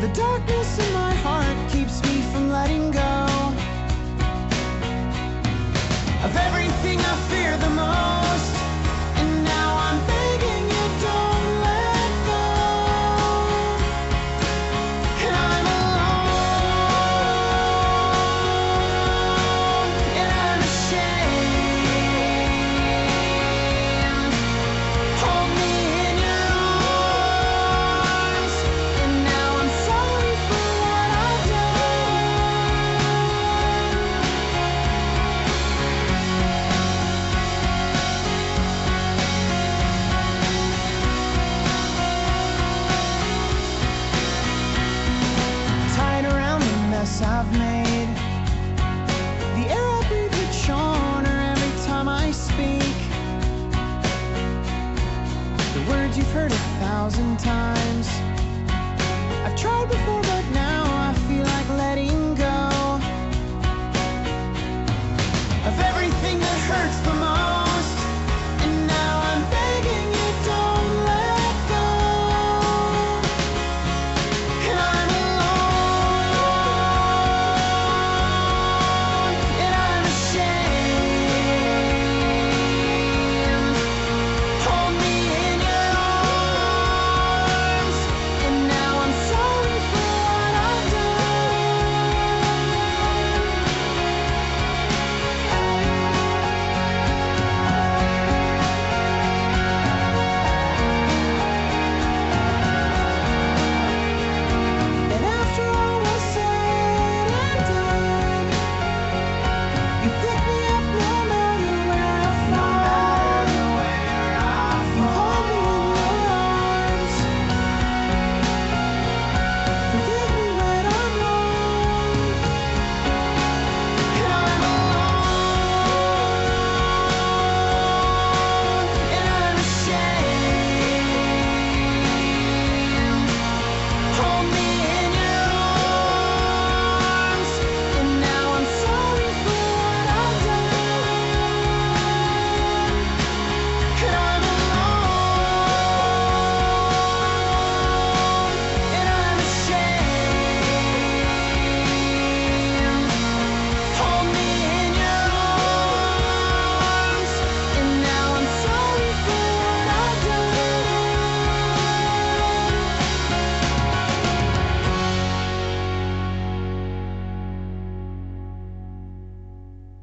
The darkness in my heart keeps me from letting go. tried before.